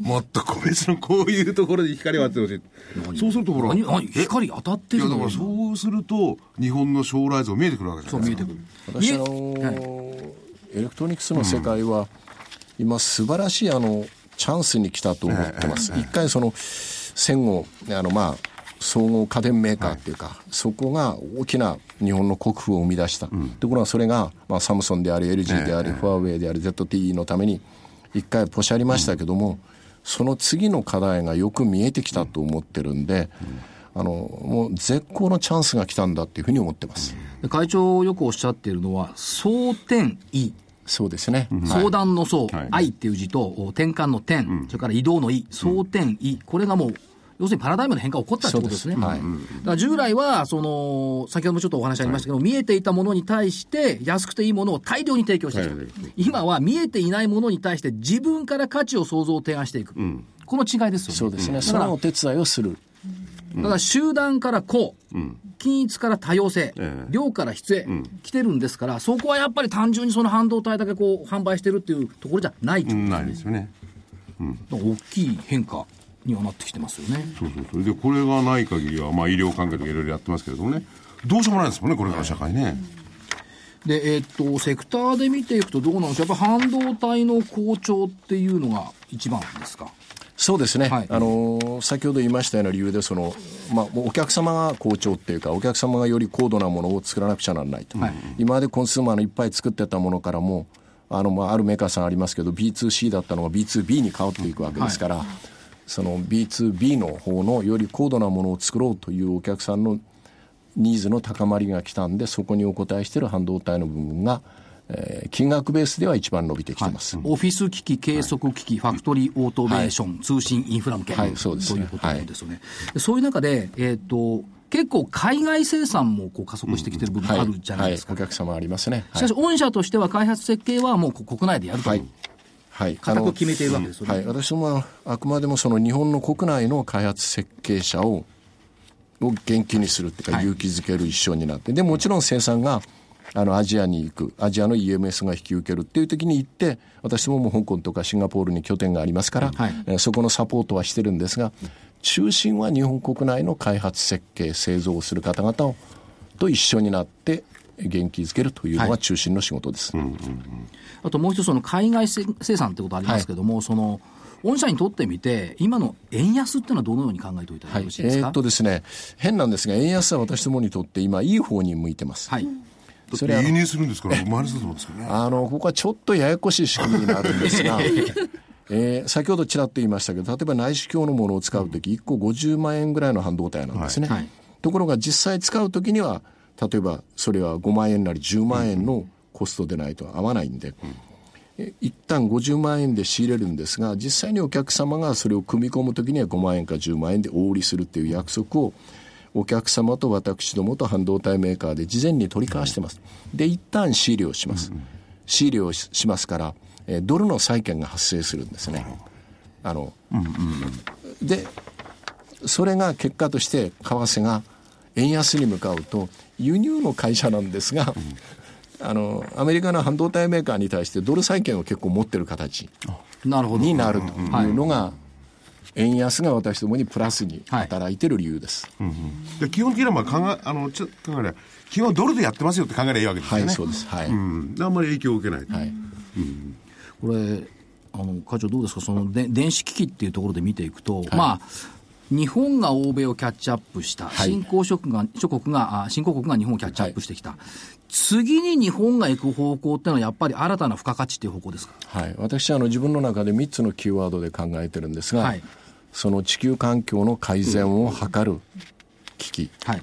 もっと個別のこういうところで光を当ててほしい。そうするとほら。光当たってるのいやだからそうすると、日本の将来像見えてくるわけじゃないですか。そう見えてくる。私あのエレクトロニクスの世界は、今素晴らしいあの、チャンスに来たと思ってます。一回その、戦後、あのまあ、総合家電メーカーっていうか、はい、そこが大きな日本の国富を生み出した。うん、ところがそれが、まあ、サムソンであり、LG であり、ファーウェイであり、ZTE のために、一回ポシャりましたけども、うん。その次の課題がよく見えてきたと思ってるんで、あの、もう絶好のチャンスが来たんだっていうふうに思ってます。会長よくおっしゃっているのは、総点意。そうですね。相談の相、はい、愛っていう字と、転換の点、うん、それから移動の意、総点意。これがもう要するにパラダイムの変化が起こったということですね。すはい、だから従来は、その、先ほどもちょっとお話ありましたけど、はい、見えていたものに対して、安くていいものを大量に提供していく、はい、今は見えていないものに対して、自分から価値を創造、提案していく。うん、この違いですよね。そうですね。そのお手伝いをする。だから集団からこう、うん、均一から多様性、え量から質へ、うん、来てるんですから、そこはやっぱり単純にその半導体だけこう販売してるっていうところじゃないという、ないですよね。うん、大きい変化にはなってきてますよね。そうそうそう。でこれがない限りは、まあ、医療関係とかいろいろやってますけれどもね。どうしようもないですもんねこれから社会ね。で、えー、っと、セクターで見ていくとどうなんですか？やっぱ半導体の好調っていうのが一番ですか？そうですね、はい、あの先ほど言いましたような理由でその、まあ、お客様が好調っていうか、お客様がより高度なものを作らなくちゃならないと、はい、今までコンスーマーのいっぱい作ってたものからも、あのまあ、あるメーカーさんありますけど、B2C だったのが B2B に変わっていくわけですから、はい。その B2B の方のより高度なものを作ろうというお客さんのニーズの高まりが来たんで、そこにお応えしている半導体の部分が、えー、金額ベースでは一番伸びてきてます、はい、オフィス機器、計測機器、はい、ファクトリーオートメーション、はい、通信インフラ向け、はい、そうです、ね、ということですよね。そういう中で、えっ、ー、と、結構海外生産もこう加速してきてる部分あるじゃないですか。お客様ありますね。しかし、御社としては開発設計はもう国内でやるという。はい、固く決めているわけですよね。はい、私もあくまでもその日本の国内の開発設計者をを元気にするっていうか、勇気づける一緒になって、でもちろん生産があのアジアに行く、アジアの EMS が引き受けるっていう時に行って、私ももう香港とかシンガポールに拠点がありますから、はい、えそこのサポートはしてるんですが、中心は日本国内の開発設計、製造をする方々をと一緒になって元気づけるというのが中心の仕事です。はいうんうんうん。あともう一つ、その海外生産ってことありますけども、はい、その、御社にとってみて、今の円安っていうのはどのように考えておいたらよろしいですか、はい、えー、っとですね、変なんですが、円安は私どもにとって今、いい方に向いてます。はいそれ輸入するんですから、うですよね。あの、ここはちょっとややこしい仕組みになるんですが、<laughs> えー、先ほどちらっと言いましたけど、例えば内視鏡のものを使うとき、1個50万円ぐらいの半導体なんですね。はい、ところが実際使うときには、例えばそれは5万円なり10万円のコストでないと合わないんで、一旦50万円で仕入れるんですが、実際にお客様がそれを組み込むときには5万円か10万円でお売りするっていう約束を、お客様と私どもと半導体メーカーで事前に取り交わしてます。で、一旦仕入れをします。仕入れをししますから、えードルの債券が発生するんですね。あの、で、それが結果として為替が円安に向かうと輸入の会社なんですが、<laughs> あのアメリカの半導体メーカーに対してドル債券を結構持ってる形。になるというのが、円安が私どもにプラスに働いてる理由です。で基本的にはまあ考え、あの、ちょっと考えれば基本はドルでやってますよって考えればいいわけですよね。はい、そうです。はい。うん。であんまり影響を受けない。はい。これ、あの、会長どうですか？そので電子機器っていうところで見ていくと、まあ、日本が欧米をキャッチアップした、はい。新興諸国が、諸国が、あ新興国が日本をキャッチアップしてきた。次に日本が行く方向っていうのはやっぱり新たな付加価値っていう方向ですか？はい、私はあの自分の中で3つのキーワードで考えてるんですが、はい。その地球環境の改善を図る機。器、はい。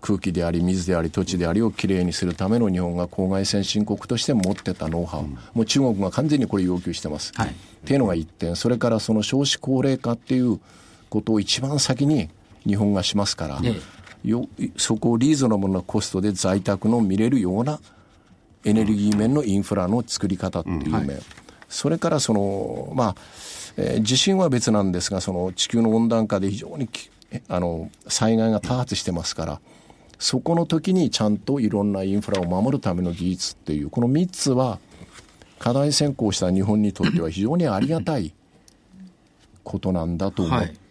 空気であり水であり土地でありをきれいにするための日本が郊外先進国として持ってたノウハウ、もう中国が完全にこれ要求してます。はい。っていうのが一点。それからその少子高齢化っていうことを一番先に日本がしますから、えよそこをリーズナブルなコストで在宅の見れるようなエネルギー面のインフラの作り方っていう面、それからその、まあえー地震は別なんですがその地球の温暖化で非常にきあの災害が多発してますからそこの時にちゃんといろんなインフラを守るための技術っていうこの3つは課題先行した日本にとっては非常にありがたいことなんだと思はい。って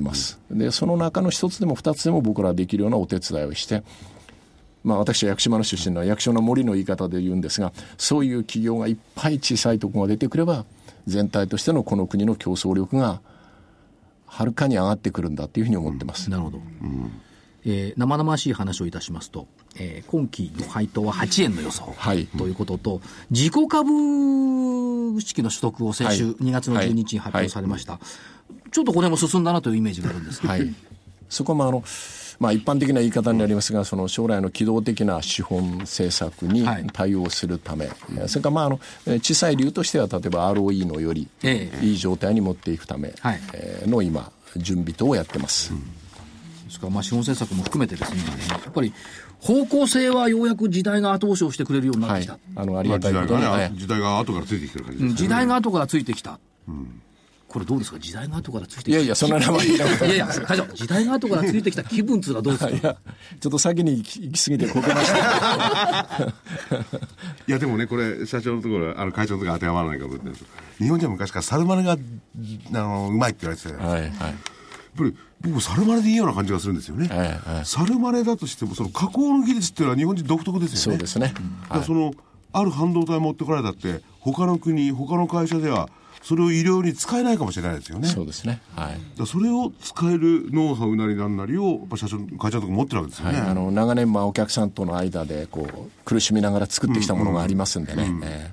ます。でその中の一つでも二つでも僕らはできるようなお手伝いをしてまあ私は屋久島の出身の役所の森の言い方で言うんですがそういう企業がいっぱい小さいところが出てくれば全体としてのこの国の競争力がはるかに上がってくるんだというふうに思ってます。なるほど。えー生々しい話をいたしますと、えー今期の配当は8円の予想、はいということと、自己株式の取得を先週はい2月の12日に発表されました。ちょっとこれも進んだなというイメージがあるんですけど、はい、そこもあの、まあ、一般的な言い方になりますが、その将来の機動的な資本政策にはい。対応するため、それからまああのえー小さい理由としては、例えば ROE のよりええ。いい状態に持っていくための今、準備等をやってます。ですからまあ資本政策も含めてですね、やっぱり方向性はようやく時代が後押しをしてくれるようになってきた。はい、あのありまあがたいことに、時代がね、はい時代が後からついてきてる感じですね。うん時代が後からついてきた。これどうですか？時代が後からついてきた。いやいや、そんな名前言いやいや、会長、時代が後からついてきた気分っていうのはどうですか？いや、ちょっと先に行き行き過ぎてこけました。<laughs> いやでもね、これ、社長のところ、あの会長のところ当てはまらないかもしれないです日本人は昔から猿真似が、あの、うまいって言われてて、やっはい、はい。ぱり僕、猿真似でいいような感じがするんですよね。ええええ猿真似だとしても、その加工の技術っていうのは日本人独特ですよね。そうですね。だからその、ある半導体持ってこられたって、他の国、他の会社では、それを医療に使えないかもしれないですよね。そうですね。はい。それを使えるノウハウなりなんなりを、やっぱ社長、会長のところ持ってるわけですよはい、ね。あの長年、まあ、お客さんとの間でこう苦しみながら作ってきたものがありますんでね、え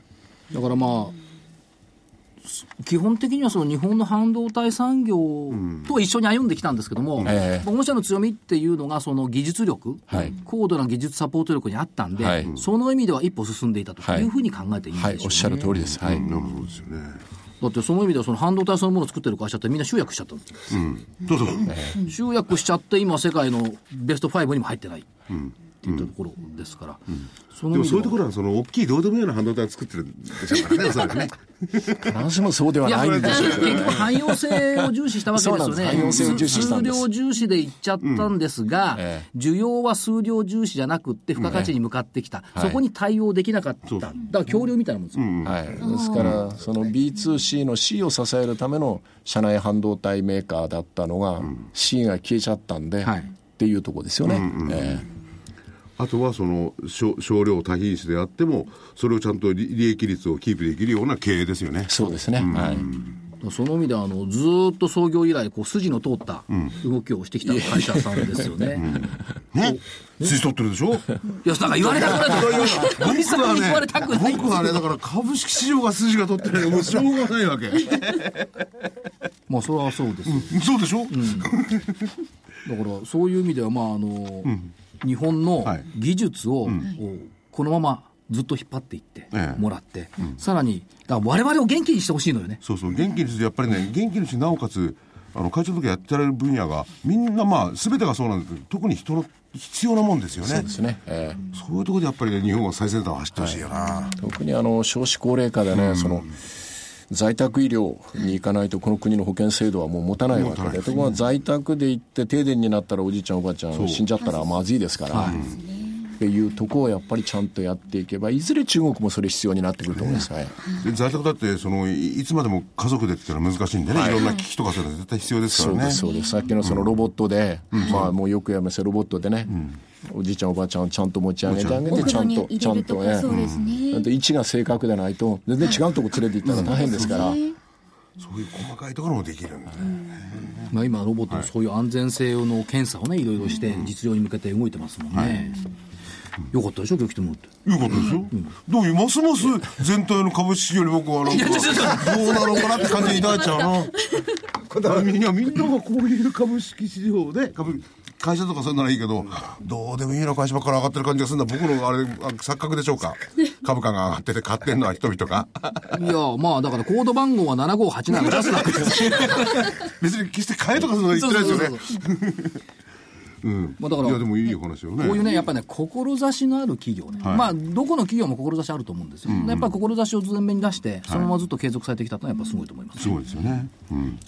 だからまあ、基本的にはその日本の半導体産業と一緒に歩んできたんですけども、ええ御社の強みっていうのが、その技術力、はい高度な技術サポート力にあったんで、はいその意味では一歩進んでいたというふうに考えていいんでしょうね、はい、おっしゃる通りです。はい。なるほどですよね。だってその意味ではその半導体そのものを作ってる会社ってみんな集約しちゃったんですよどうぞ。集約しちゃって今世界のベスト5にも入ってないっていったところですから、そのでもそういうところは、その、大きいどうでもいいような半導体を作ってるんでしょうからね、おそらくね。必ずしもそうではいや、ないんでしょうけど結局汎用性を重視したわけですよね。汎用性を重視したんです数量重視でいっちゃったんですが、え需要は数量重視じゃなくって付加価値に向かってきた。はいそこに対応できなかった。だから恐竜みたいなもんですよ。はい、ですから、その B2C の C を支えるための社内半導体メーカーだったのが、C が消えちゃったんで、はいっていうところですよね。えあとはその少少量多品種であっても、それをちゃんと利利益率をキープできるような経営ですよねえ。そうですね。はい。その意味ではあのずーっと創業以来こう筋の通った動きをしてきた会社さんですよね。ね筋取ってるでしょ？いや、だから言われたくないですよ。森さんに言われたくない。僕はね、だから株式市場が筋が取ってないもうしょうがないわけ。<laughs> まあそれはそうですよ。そうでしょ、だからそういう意味では、まああの日本のはい。技術を、このままずっと引っ張っていってええ。もらって、さらに、だから我々を元気にしてほしいのよね。そうそう、元気にして、やっぱりね、元気にして、なおかつ、あの会長の時やってられる分野がみんなまあ全てがそうなんですけど特に人の必要なもんですよね。そうですね、えーそういうところでやっぱりね日本は最先端を走ってほしいよな、特にあの少子高齢化でね、その在宅医療に行かないとこの国の保険制度はもう持たないわけで、ところが在宅で行って停電になったらおじいちゃんおばあちゃん死んじゃったらまずいですから、っていうとこをやっぱりちゃんとやっていけばいずれ中国もそれ必要になってくると思います、はい。で在宅だってそのいいつまでも家族でっていうのは難しいんでね、い、ろんな機器とかそういうの絶対必要ですからね。そうですそうです。さっきのそのロボットで、まあもうよくやりますよロボットでね、おじいちゃんおばあちゃんをちゃんと持ち上げてあげおてちゃんとちゃんと。ねかそうですね、だって位置が正確でないと全然違うとこ連れて行ったら大変ですから、そういう細かいところもできるんだね、まあ、今ロボットのそういう安全性の検査をねいろいろして実用に向けて動いてますもんね、よかったでしょ今日来てもらって。よかったですよ、どういうますます全体の株式より僕はなんかどうなのかなって感じに抱いちゃうな。こだわりみんなみんながこういう株式市場で。株会社とかそういうならいいけど、どうでもいいな会社ばっかり上がってる感じがするんだ。僕のあれあ錯覚でしょうか。株価が上がってて買ってんのは人々が。いやまあだからコード番号は7587ジャスダックです <laughs> 別に決して買えとかその言ってないですよね。うんまあだからいやでもいいお話よね。こういうね、やっぱね、志のある企業ね、まあ、どこの企業も志あると思うんですよ、やっぱり志を前面に出して、そのままずっと継続されてきたのは、やっぱすごいと思います。すごいですよね。うん。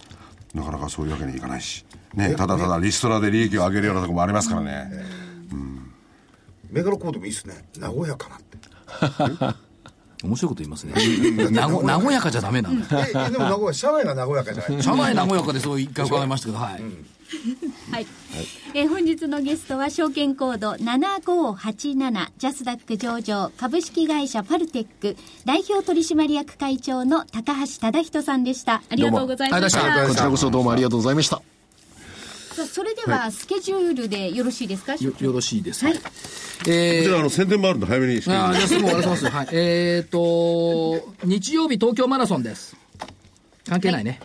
なかなかそういうわけにいかないし。ねただただリストラで利益を上げるようなところもありますからね。メガロコードもいいですね。和やかなって。<laughs> 面白いこと言いますね。なご和やかじゃダメなの。ええでも名古屋社内が和やかじゃない。社内和やかでそう一回伺いましたけど、はい。<laughs> はい。えー本日のゲストは証券コード7587ジャスダック上場株式会社パルテック代表取締役会長の高橋忠人さんでした。ありがとうございましどうもありがとうございましたた。こちらこそどうもありがとうございましたさあそれではスケジュールでよろしいですか、よよろしいです。はいはい。えーこちらあの宣伝もあるんで早めにしてあーじゃあすぐ終わらせます。はい。えっ、と、日曜日東京マラソンです。関係ないね。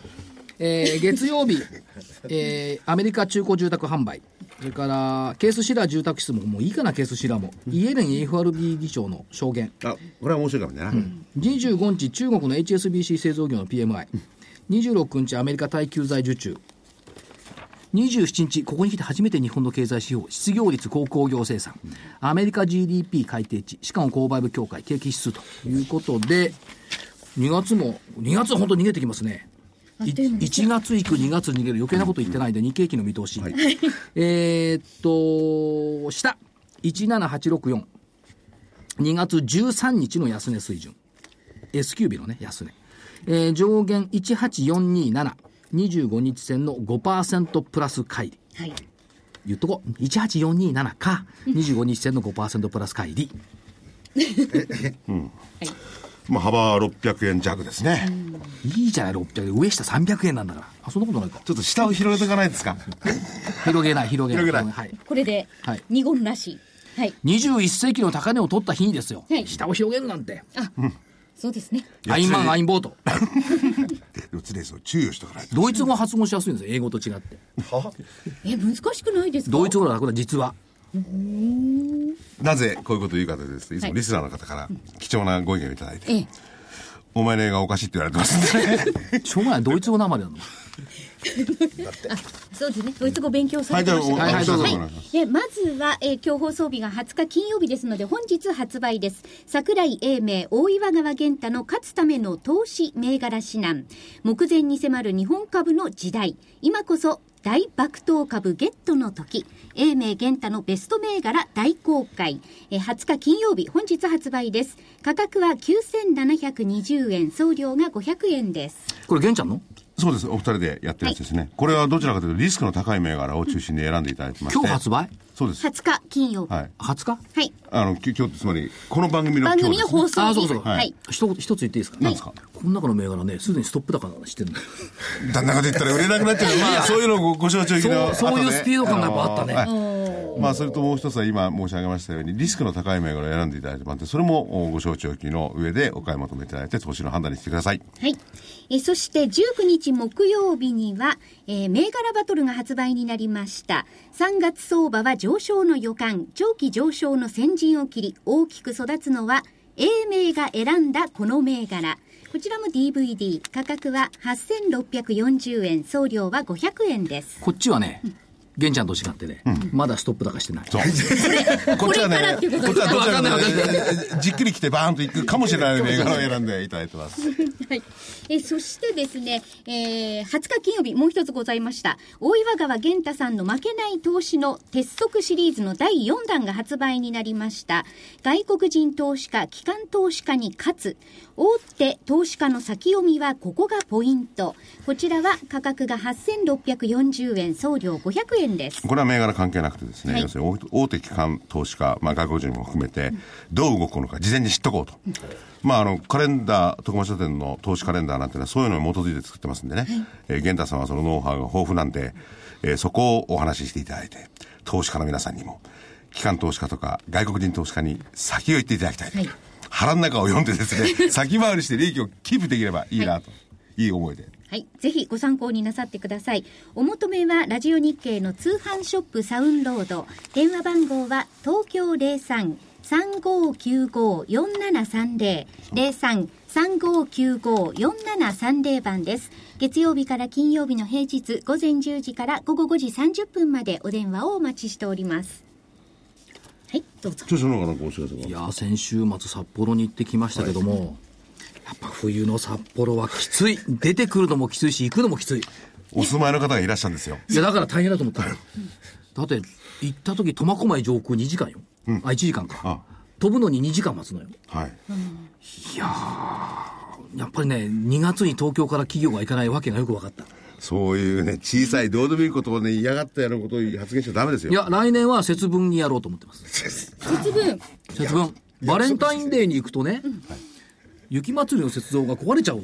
えー月曜日、<laughs> えーアメリカ中古住宅販売。それから、ケースシラー住宅室も、もういいかな、ケースシラーも。イエレン FRB 議長の証言。あこれは面白いかもね、25日、中国の HSBC 製造業の PMI。26日、アメリカ耐久財受注。27日、ここに来て初めて日本の経済指標、失業率、高工業生産、アメリカ GDP 改定値、しかも購買部協会、景気指数ということで、2月も、2月は本当逃げてきますね。い1月行く、2月逃げる、余計なこと言ってないんで、日経期の見通し。えーっと、下、17864。2月13日の安値水準。S q 日のね、安値。えー上限18427。25日線の5%プラス乖離。はい。言っとこう。18427か、25日線の5%プラス乖離。まあ、幅600円弱ですね、いいじゃない、600円。上下300円なんだから。あ、そんなことないか。ちょっと下を広げていかないですか？広げない、広げない。広げないはい。これではい二言なし。はい。21世紀の高値を取った日にですよ。はい下を広げるなんて。そうですね。アインマン、アインボート。でも常にそう注意をしておかないとドイツ語発音しやすいんですよ、英語と違って。え、難しくないですか？ドイツ語が楽だ、実は。なぜこういうことを言うかというとですねいつもリスナーの方から貴重なご意見をいただいて、ええ。お前の映画おかしいって言われてますんでね <laughs> しょうがない、ドイツ語なまでなの。そうですね。ドイツ語勉強されてましたねはいはいどうぞでまずは、えー今日放送日が20日金曜日ですので本日発売です桜井英明大岩川源太の勝つための投資銘柄指南目前に迫る日本株の時代今こそ大爆投株ゲットの時英明源太のベスト銘柄大公開、えー20日金曜日本日発売です。価格は9720円。送料が500円です。これ、玄ちゃんの？そうです。お二人でやってるやつですね、これはどちらかというとリスクの高い銘柄を中心に選んでいただいてまして。今日発売？そうです。20日金曜日。はい ?20 日？はいあのき今日つまりこの番組の番今日です、ね、組の放送日あそうかそう。かはい。一言一つ言っていいですか？何ですか？この中の銘柄ね、すでにストップ高なの知ってるんだよ。旦那が言ったら売れなくなっちゃう。<laughs> まあそういうのをごご承知おきのそうそういうスピード感がやっぱあったね。のはい。まあそれともう一つは今申し上げましたようにリスクの高い銘柄を選んでいただいてもらってそれもおご承知おきの上でお買い求めいただいて投資の判断にしてください。はい。えーそして19日木曜日には、えー銘柄バトルが発売になりました。3月相場は上昇の予感、長期上昇の先陣を切り、大きく育つのは、英明が選んだこの銘柄。こちらも DVD。価格は8640円。送料は500円です。こっちはね、玄ちゃんと違ってね、まだストップ高してない。そう。<laughs> こっちはね、これからっていうことこっちはどちらかねじっくり来てバーンといくかもしれない銘柄を選んでいただいてます。<laughs> はい。え、そしてですね、えー、20日金曜日、もう一つございました。大岩川源太さんの負けない投資の鉄則シリーズの第4弾が発売になりました。外国人投資家、機関投資家に勝つ。大手投資家の先読みはここがポイント。こちらは価格が8640円、送料500円です。これは銘柄関係なくてですね、はい要するに大大手機関投資家、まあ、外国人も含めて、どう動くのか事前に知っとこうと。まあ、あの、カレンダー、徳間書店の投資カレンダーなんてのはそういうのに基づいて作ってますんでね、えー源太さんはそのノウハウが豊富なんで、えーそこをお話ししていただいて、投資家の皆さんにも、機関投資家とか外国人投資家に先を言っていただきたい。はい腹の中を読んでですね、<laughs> 先回りして利益をキープできればいいなと、いい思いで。はい。ぜひご参考になさってください。お求めはラジオ日経の通販ショップサウンロード。電話番号は東京03-3595-4730。03-3595-4730番です。月曜日から金曜日の平日午前10時から午後5時30分までお電話をお待ちしております。はい、やー先週末札幌に行ってきましたけども、やっぱ冬の札幌はきつい。出てくるのもきついし、行くのもきつい。お住まいの方がいらっしゃるんですよ。いや、だから大変だと思ったよ。だって、行った時、苫小牧上空2時間よ。あ、1時間か。あ飛ぶのに2時間待つのよ。はい。やっぱりね、2月に東京から企業が行かないわけがよく分かった。そういうね、小さいどうでもいいことをね、嫌がってやることを発言しちゃダメですよ。いや、来年は節分にやろうと思ってます。節分。節分。バレンタインデーに行くとね、雪祭りの雪像が壊れちゃうの。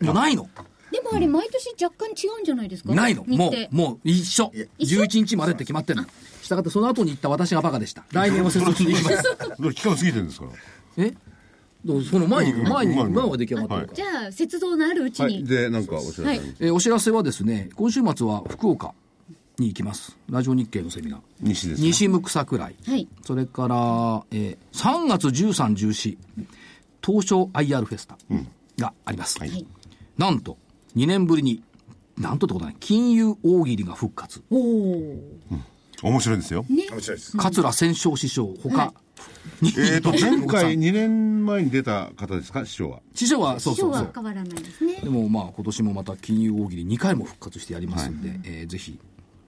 もうないの。でもあれ、毎年若干違うんじゃないですか？ないの。もう、もう一緒。11日までって決まってるの。したがってその後に行った私がバカでした。来年は節分に行きます。<laughs> 期間過ぎてるんですか？ら。え？その前に、前に、うん前は出来上がってるから。じゃあ、雪像のあるうちに。はい。で、なんかお知らせありますえーお知らせはですね、今週末は福岡に行きます。ラジオ日経のセミナー。西ですか？西向桜井。はい。それから、えー3月13、14、東証 IR フェスタがあります。はい。なんと、2年ぶりに、なんとってことはない、金融大喜利が復活。おお。面白いですよ。面白いです。桂戦勝師匠、他、に <laughs> えっと、前回2年前に出た方ですか、師匠は。師匠は、そうそうそう。は変わらないですねで。もまあ今年もまた金融大喜利2回も復活してやりますんで、えーぜひ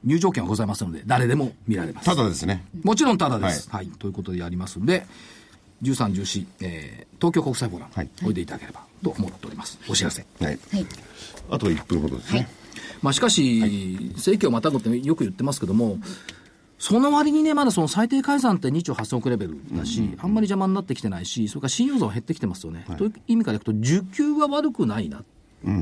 入場券はございますので誰でも見られますただですね。もちろんただです、はいということでやりますんで13、14、えー東京国際フォーラム、はいおいでいただければと思っておりますお知らせはい。はい。あと1分ほどですね。まあしかし、正規をまたぐってよく言ってますけどもその割にね、まだその最低改ざんって2兆8000億レベルだし、あんまり邪魔になってきてないし、それから信用増は減ってきてますよね。という意味からいくと、需給は悪くないなっ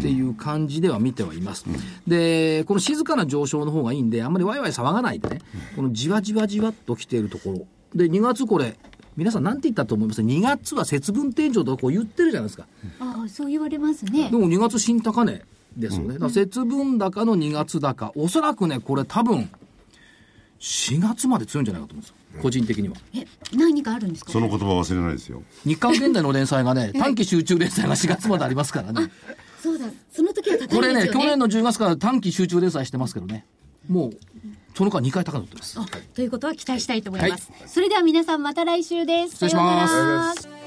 ていう感じでは見てはいます。で、この静かな上昇の方がいいんで、あんまりワイワイ騒がないでね、このじわじわじわっと来ているところ。で、2月これ、皆さんなんて言ったと思います ?2 月は節分天井とかこう言ってるじゃないですか。ああ、そう言われますねで。も2月新高値ですよね。だから節分高の2月高。おそらくね、これ多分、4月まで強いんじゃないかと思うんですよ。個人的には。え、何かあるんですか？その言葉忘れないですよ。日刊現代の連載がね、短期集中連載が4月までありますからね。<laughs> そうだ、その時は高いですこよね。れね、去年の10月から短期集中連載してますけどね。もう、その間2回高値取ってます。あということは期待したいと思います。それでは皆さんまた来週です。失礼しますさようなら